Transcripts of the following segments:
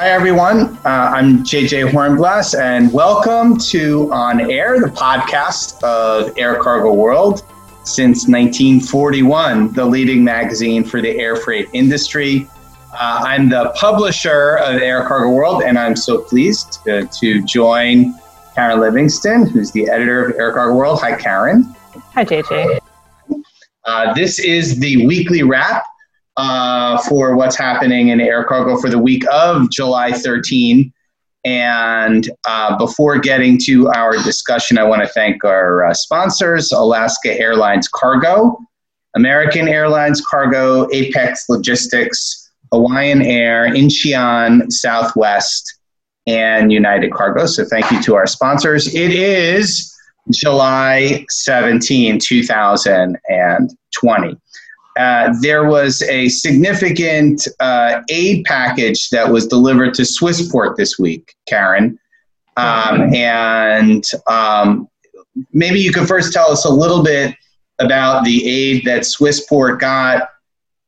Hi, everyone. Uh, I'm JJ Hornblass, and welcome to On Air, the podcast of Air Cargo World. Since 1941, the leading magazine for the air freight industry. Uh, I'm the publisher of Air Cargo World, and I'm so pleased to, to join Karen Livingston, who's the editor of Air Cargo World. Hi, Karen. Hi, JJ. Uh, this is the weekly wrap uh, for what's happening in air cargo for the week of July 13. And uh, before getting to our discussion, I want to thank our uh, sponsors Alaska Airlines Cargo, American Airlines Cargo, Apex Logistics, Hawaiian Air, Incheon Southwest, and United Cargo. So thank you to our sponsors. It is July 17, 2020. Uh, there was a significant uh, aid package that was delivered to Swissport this week, Karen. Um, and um, maybe you could first tell us a little bit about the aid that Swissport got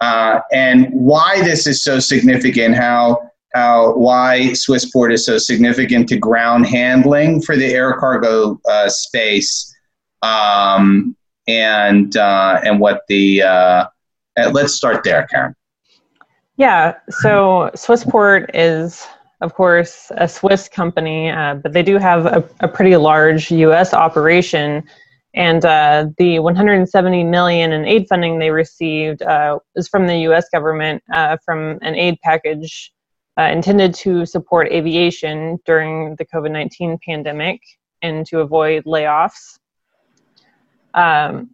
uh, and why this is so significant, how, how why Swissport is so significant to ground handling for the air cargo uh, space. Um, and uh, and what the uh, uh, let's start there, Karen. Yeah, so Swissport is, of course, a Swiss company, uh, but they do have a, a, pretty large U.S. operation. And uh, the 170 million in aid funding they received uh, is from the U.S. government uh, from an aid package uh, intended to support aviation during the COVID-19 pandemic and to avoid layoffs. Um,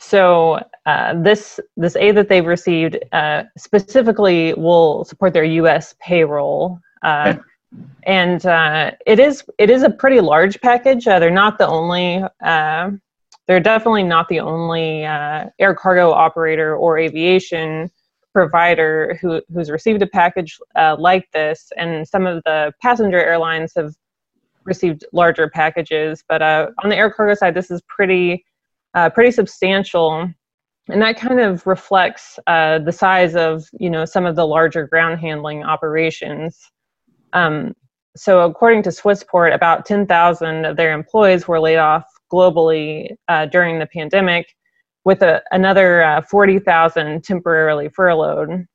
so uh, this this aid that they've received uh, specifically will support their U.S. payroll, uh, and uh, it is it is a pretty large package. Uh, they're not the only. Uh, they're definitely not the only air cargo operator or aviation provider who who's received a package like this, and some of the passenger airlines have received larger packages. But on the air cargo side, this is pretty uh, pretty substantial. And that kind of reflects uh, the size of you know some of the larger ground handling operations. Um, so according to swissport about 10000 of their employees were laid off globally uh, during the pandemic with a, another uh, 40000 temporarily furloughed.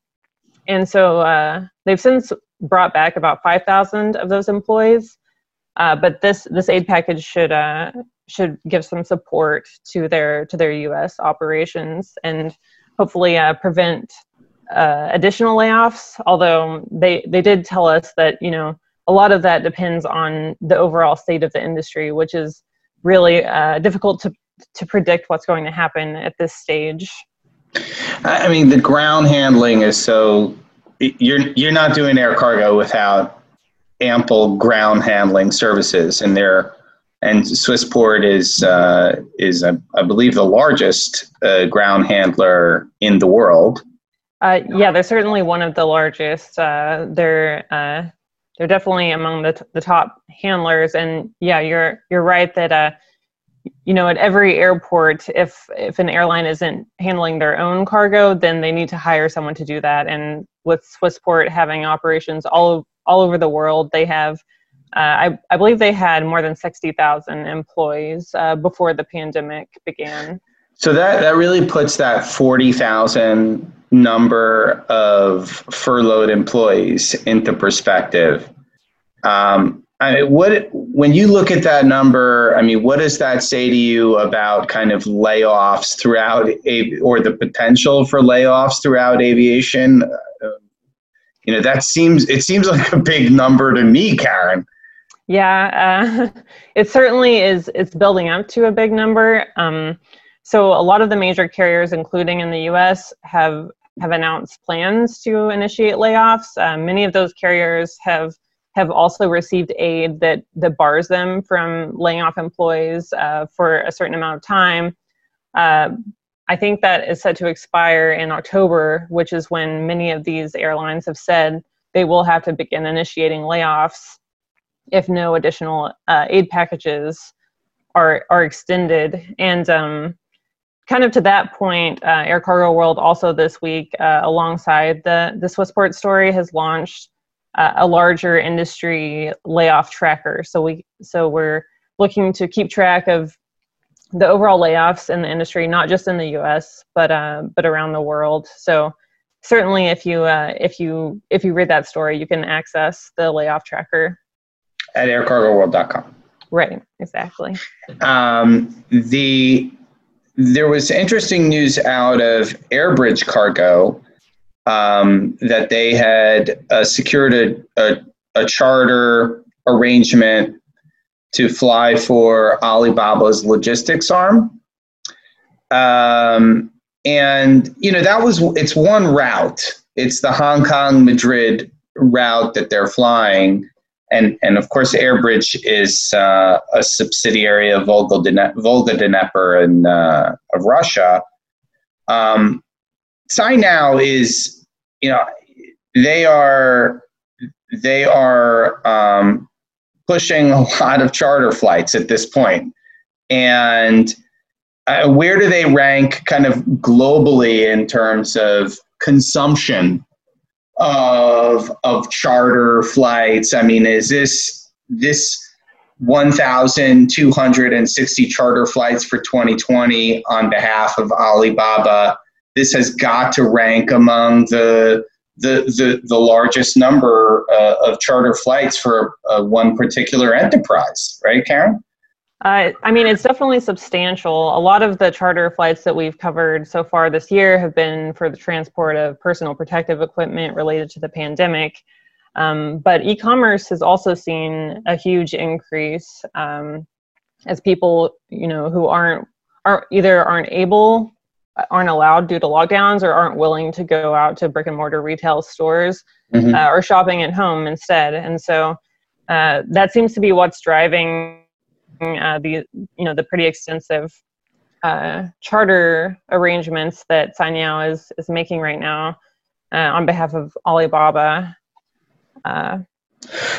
And so uh, they've since brought back about 5000 of those employees. Uh, but this this aid package should uh, should give some support to their to their U.S. operations and hopefully uh, prevent uh, additional layoffs. Although they they did tell us that you know a lot of that depends on the overall state of the industry, which is really uh, difficult to to predict what's going to happen at this stage. I mean, the ground handling is so you're you're not doing air cargo without ample ground handling services, and there and Swissport is uh, is I, I, believe the largest uh, ground handler in the world. Uh, yeah, they're certainly one of the largest. Uh, they're uh, they're definitely among the t- the top handlers, and yeah, you're you're right that uh, you know at every airport, if if an airline isn't handling their own cargo, then they need to hire someone to do that. And with Swissport having operations all all over the world, they have uh, I, I, believe they had more than 60,000 employees uh, before the pandemic began. So that, that really puts that 40,000 number of furloughed employees into perspective. Um, I mean, what when you look at that number, I mean, what does that say to you about kind of layoffs throughout, or the potential for layoffs throughout aviation? Uh, you know, that seems it seems like a big number to me, Karen. Yeah, uh, it certainly is. It's building up to a big number. Um, so a lot of the major carriers, including in the U.S., have have announced plans to initiate layoffs. Uh, many of those carriers have have also received aid that that bars them from laying off employees uh, for a certain amount of time. Uh, I think that is set to expire in October, which is when many of these airlines have said they will have to begin initiating layoffs if no additional uh, aid packages are are extended. And um, kind of to that point, uh, Air Cargo World also this week, uh, alongside the the Swissport story, has launched uh, a larger industry layoff tracker. So we so we're looking to keep track of the overall layoffs in the industry, not just in the U.S. but uh, but around the world. So certainly, if you uh, if you if you read that story, you can access the layoff tracker at aircargoworld.com. Right, exactly. Um, the there was interesting news out of Airbridge Cargo um, that they had uh, secured a, a, a, charter arrangement to fly for Alibaba's logistics arm. Um, and, you know, that was, it's one route. It's the Hong Kong Madrid route that they're flying and and of course Airbridge is uh, a subsidiary of Volga Volga Dnepr and uh, of Russia. Um, is you know they are they are um, pushing a lot of charter flights at this point. point, and uh, where do they rank kind of globally in terms of consumption of of charter flights? I mean, is this this 1,260 charter flights for 2020 on behalf of Alibaba? This has got to rank among the the the, the largest number uh, of charter flights for uh, one particular enterprise, right, Karen? Uh, I mean, it's definitely substantial. A lot of the charter flights that we've covered so far this year have been for the transport of personal protective equipment related to the pandemic. Um, but e-commerce has also seen a huge increase um, as people, you know, who aren't are either aren't able, aren't allowed due to lockdowns, or aren't willing to go out to brick and mortar retail stores, mm-hmm. uh, or shopping at home instead. And so uh, that seems to be what's driving uh, the you know the pretty extensive uh, charter arrangements that Cainiao is is making right now uh, on behalf of Alibaba. Uh,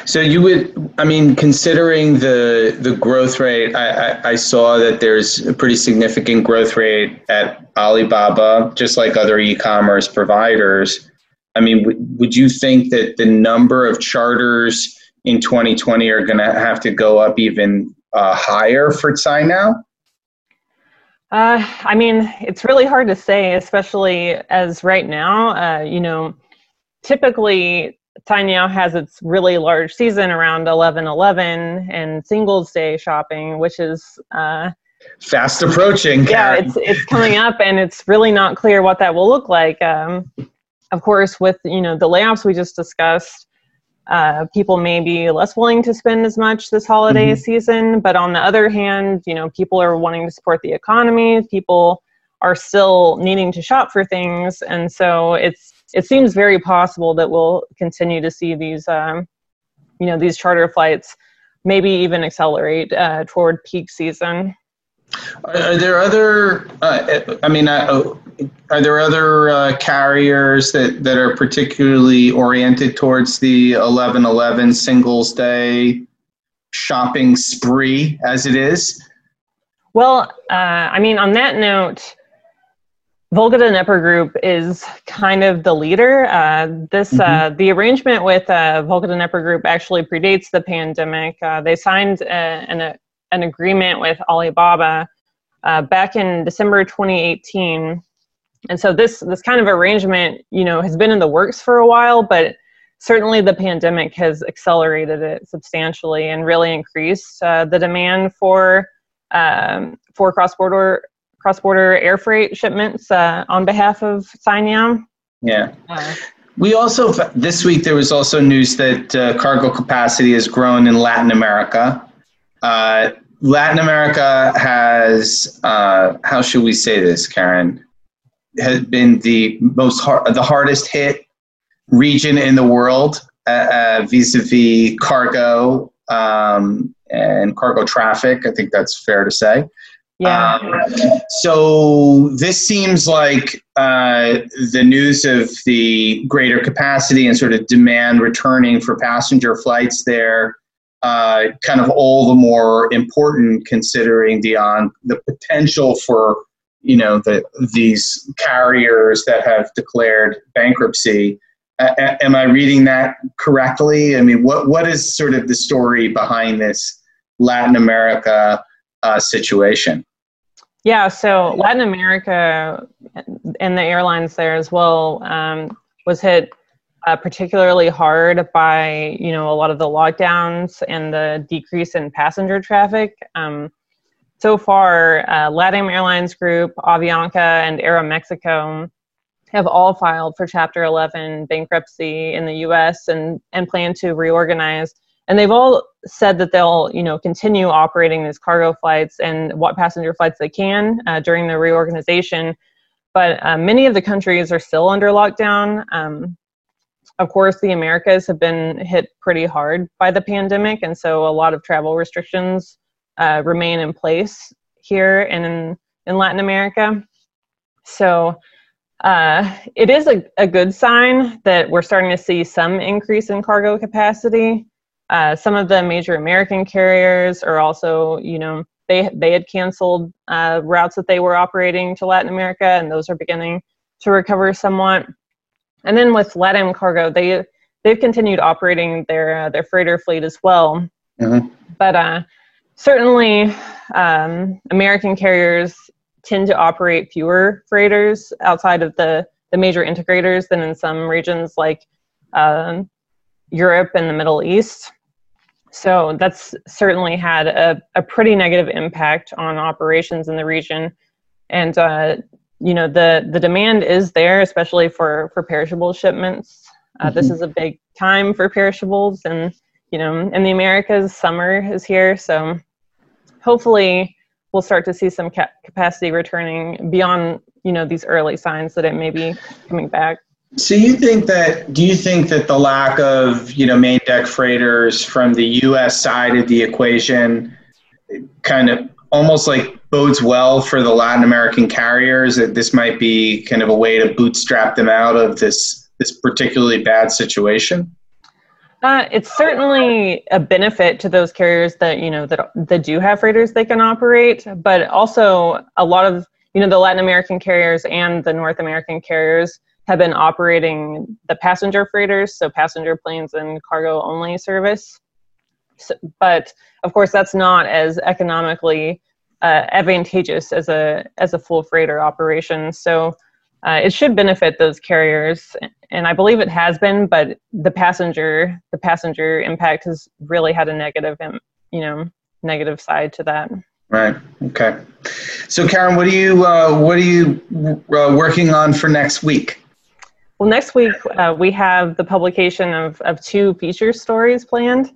so you would, I mean, considering the the growth rate, I, I, I, saw that there's a pretty significant growth rate at Alibaba, just like other e-commerce providers. I mean, w- would you think that the number of charters in 2020 are going to have to go up even uh, higher for Cainiao? Uh, I mean, it's really hard to say, especially as right now, uh, you know, typically Cainiao has its really large season around 11 11 and Singles Day shopping, which is uh, fast approaching. Yeah, it's, it's coming up and it's really not clear what that will look like. Um, of course, with, you know, the layoffs we just discussed, uh, people may be less willing to spend as much this holiday mm-hmm. season but on the other hand you know people are wanting to support the economy. People are still needing to shop for things. And so it's it seems very possible that we'll continue to see these um, you know these charter flights maybe even accelerate uh, toward peak season. Are there other uh, i mean uh, are there other uh, carriers that, that are particularly oriented towards the 11-11 singles day shopping spree as it is? Well, uh, I mean, on that note, Volga Dnepr Group is kind of the leader. Uh, this uh, mm-hmm. the arrangement with uh, Volga Dnepr Group actually predates the pandemic. Uh, they signed a, an, an agreement with Alibaba back in December 2018 and so this this kind of arrangement you know has been in the works for a while but certainly the pandemic has accelerated it substantially and really increased uh, the demand for um, for cross-border cross-border air freight shipments uh, on behalf of Cainiao. Yeah. Uh, we also this week there was also news that uh, cargo capacity has grown in Latin America. Uh, Latin America has uh, how should we say this, Karen? Has been the most hard, the hardest hit region in the world uh, uh, vis-a-vis cargo um, and cargo traffic. I think that's fair to say. Yeah. Um, so this seems like uh, the news of the greater capacity and sort of demand returning for passenger flights there, uh, kind of all the more important considering the on the potential for you know the, these carriers that have declared bankruptcy A- am I reading that correctly? I mean, what what is sort of the story behind this Latin America uh, situation? Yeah, so Latin America and the airlines there as well um, was hit uh, particularly hard by you know a lot of the lockdowns and the decrease in passenger traffic. Um, so far, uh, LATAM Airlines Group, Avianca, and Aeromexico have all filed for Chapter 11 bankruptcy in the U.S. and and plan to reorganize. And they've all said that they'll, you know, continue operating these cargo flights and what passenger flights they can uh, during the reorganization. But uh, many of the countries are still under lockdown. Um, of course, the Americas have been hit pretty hard by the pandemic, and so a lot of travel restrictions uh, remain in place here and in, in Latin America. So uh, it is a, a good sign that we're starting to see some increase in cargo capacity. Uh, some of the major American carriers are also, you know, they they had canceled uh, routes that they were operating to Latin America, and those are beginning to recover somewhat. And then with LATAM Cargo, they they've continued operating their uh, their freighter fleet as well. Mm-hmm. But uh, certainly, um, American carriers tend to operate fewer freighters outside of the, the major integrators than in some regions like um, Europe and the Middle East. So that's certainly had a, a pretty negative impact on operations in the region. And uh, you know the the demand is there, especially for for perishable shipments. Uh, mm-hmm. This is a big time for perishables, and you know in the Americas, summer is here, so hopefully we'll start to see some ca- capacity returning beyond you know these early signs that it may be coming back. So you think that? Do you think that the lack of you know main deck freighters from the U.S. side of the equation kind of almost like bodes well for the Latin American carriers that this might be kind of a way to bootstrap them out of this this particularly bad situation? Uh, it's certainly a benefit to those carriers that you know that that do have freighters they can operate, but also a lot of you know the Latin American carriers and the North American carriers have been operating the passenger freighters, so passenger planes and cargo only service. So, but of course, that's not as economically uh, advantageous as a as a full freighter operation. So uh, it should benefit those carriers, and I believe it has been. But the passenger the passenger impact has really had a negative, you know, negative side to that. Right. Okay. So, Karen, what are you uh, what are you uh, working on for next week? Well, next week uh, we have the publication of of two feature stories planned.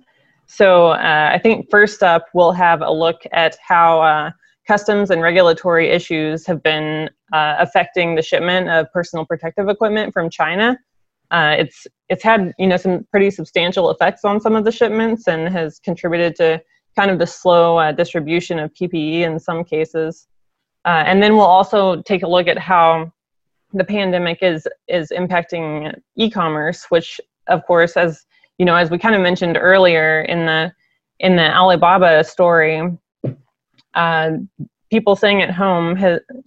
So, uh, I think first up we'll have a look at how uh, customs and regulatory issues have been uh, affecting the shipment of personal protective equipment from China. Uh, it's it's had you know some pretty substantial effects on some of the shipments and has contributed to kind of the slow uh, distribution of PPE in some cases. Uh, and then we'll also take a look at how the pandemic is is impacting e-commerce, which of course, as you know, as we kind of mentioned earlier in the in the Alibaba story, uh, people staying at home,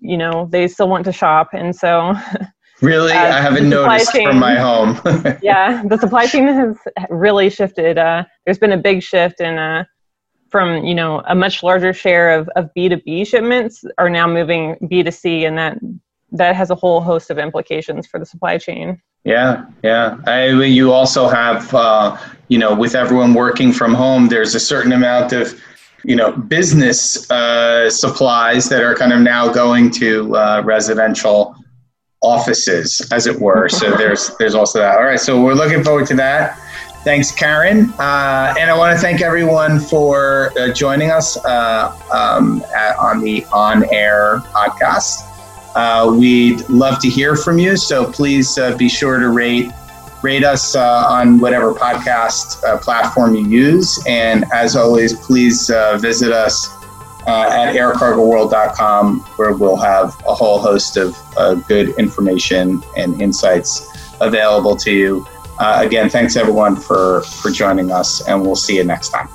you know, they still want to shop, and so. Really, uh, I haven't noticed chain, from my home. yeah, the supply chain has really shifted. Uh, there's been a big shift in uh, from you know a much larger share of, of B2B shipments are now moving B2C, and that that has a whole host of implications for the supply chain. Yeah, yeah. I, you also have, uh, you know, with everyone working from home, there's a certain amount of you know business uh, supplies that are kind of now going to uh, residential offices, as it were. So there's there's also that. All right, so we're looking forward to that. Thanks, Karen, uh, and I want to thank everyone for uh, joining us uh, um, at, on the On Air podcast. Uh, we'd love to hear from you, so please be sure to rate rate us uh, on whatever podcast uh, platform you use. And as always, please uh, visit us uh, at aircargoworld.com, where we'll have a whole host of uh, good information and insights available to you. Uh, again, thanks everyone for, for joining us, and we'll see you next time.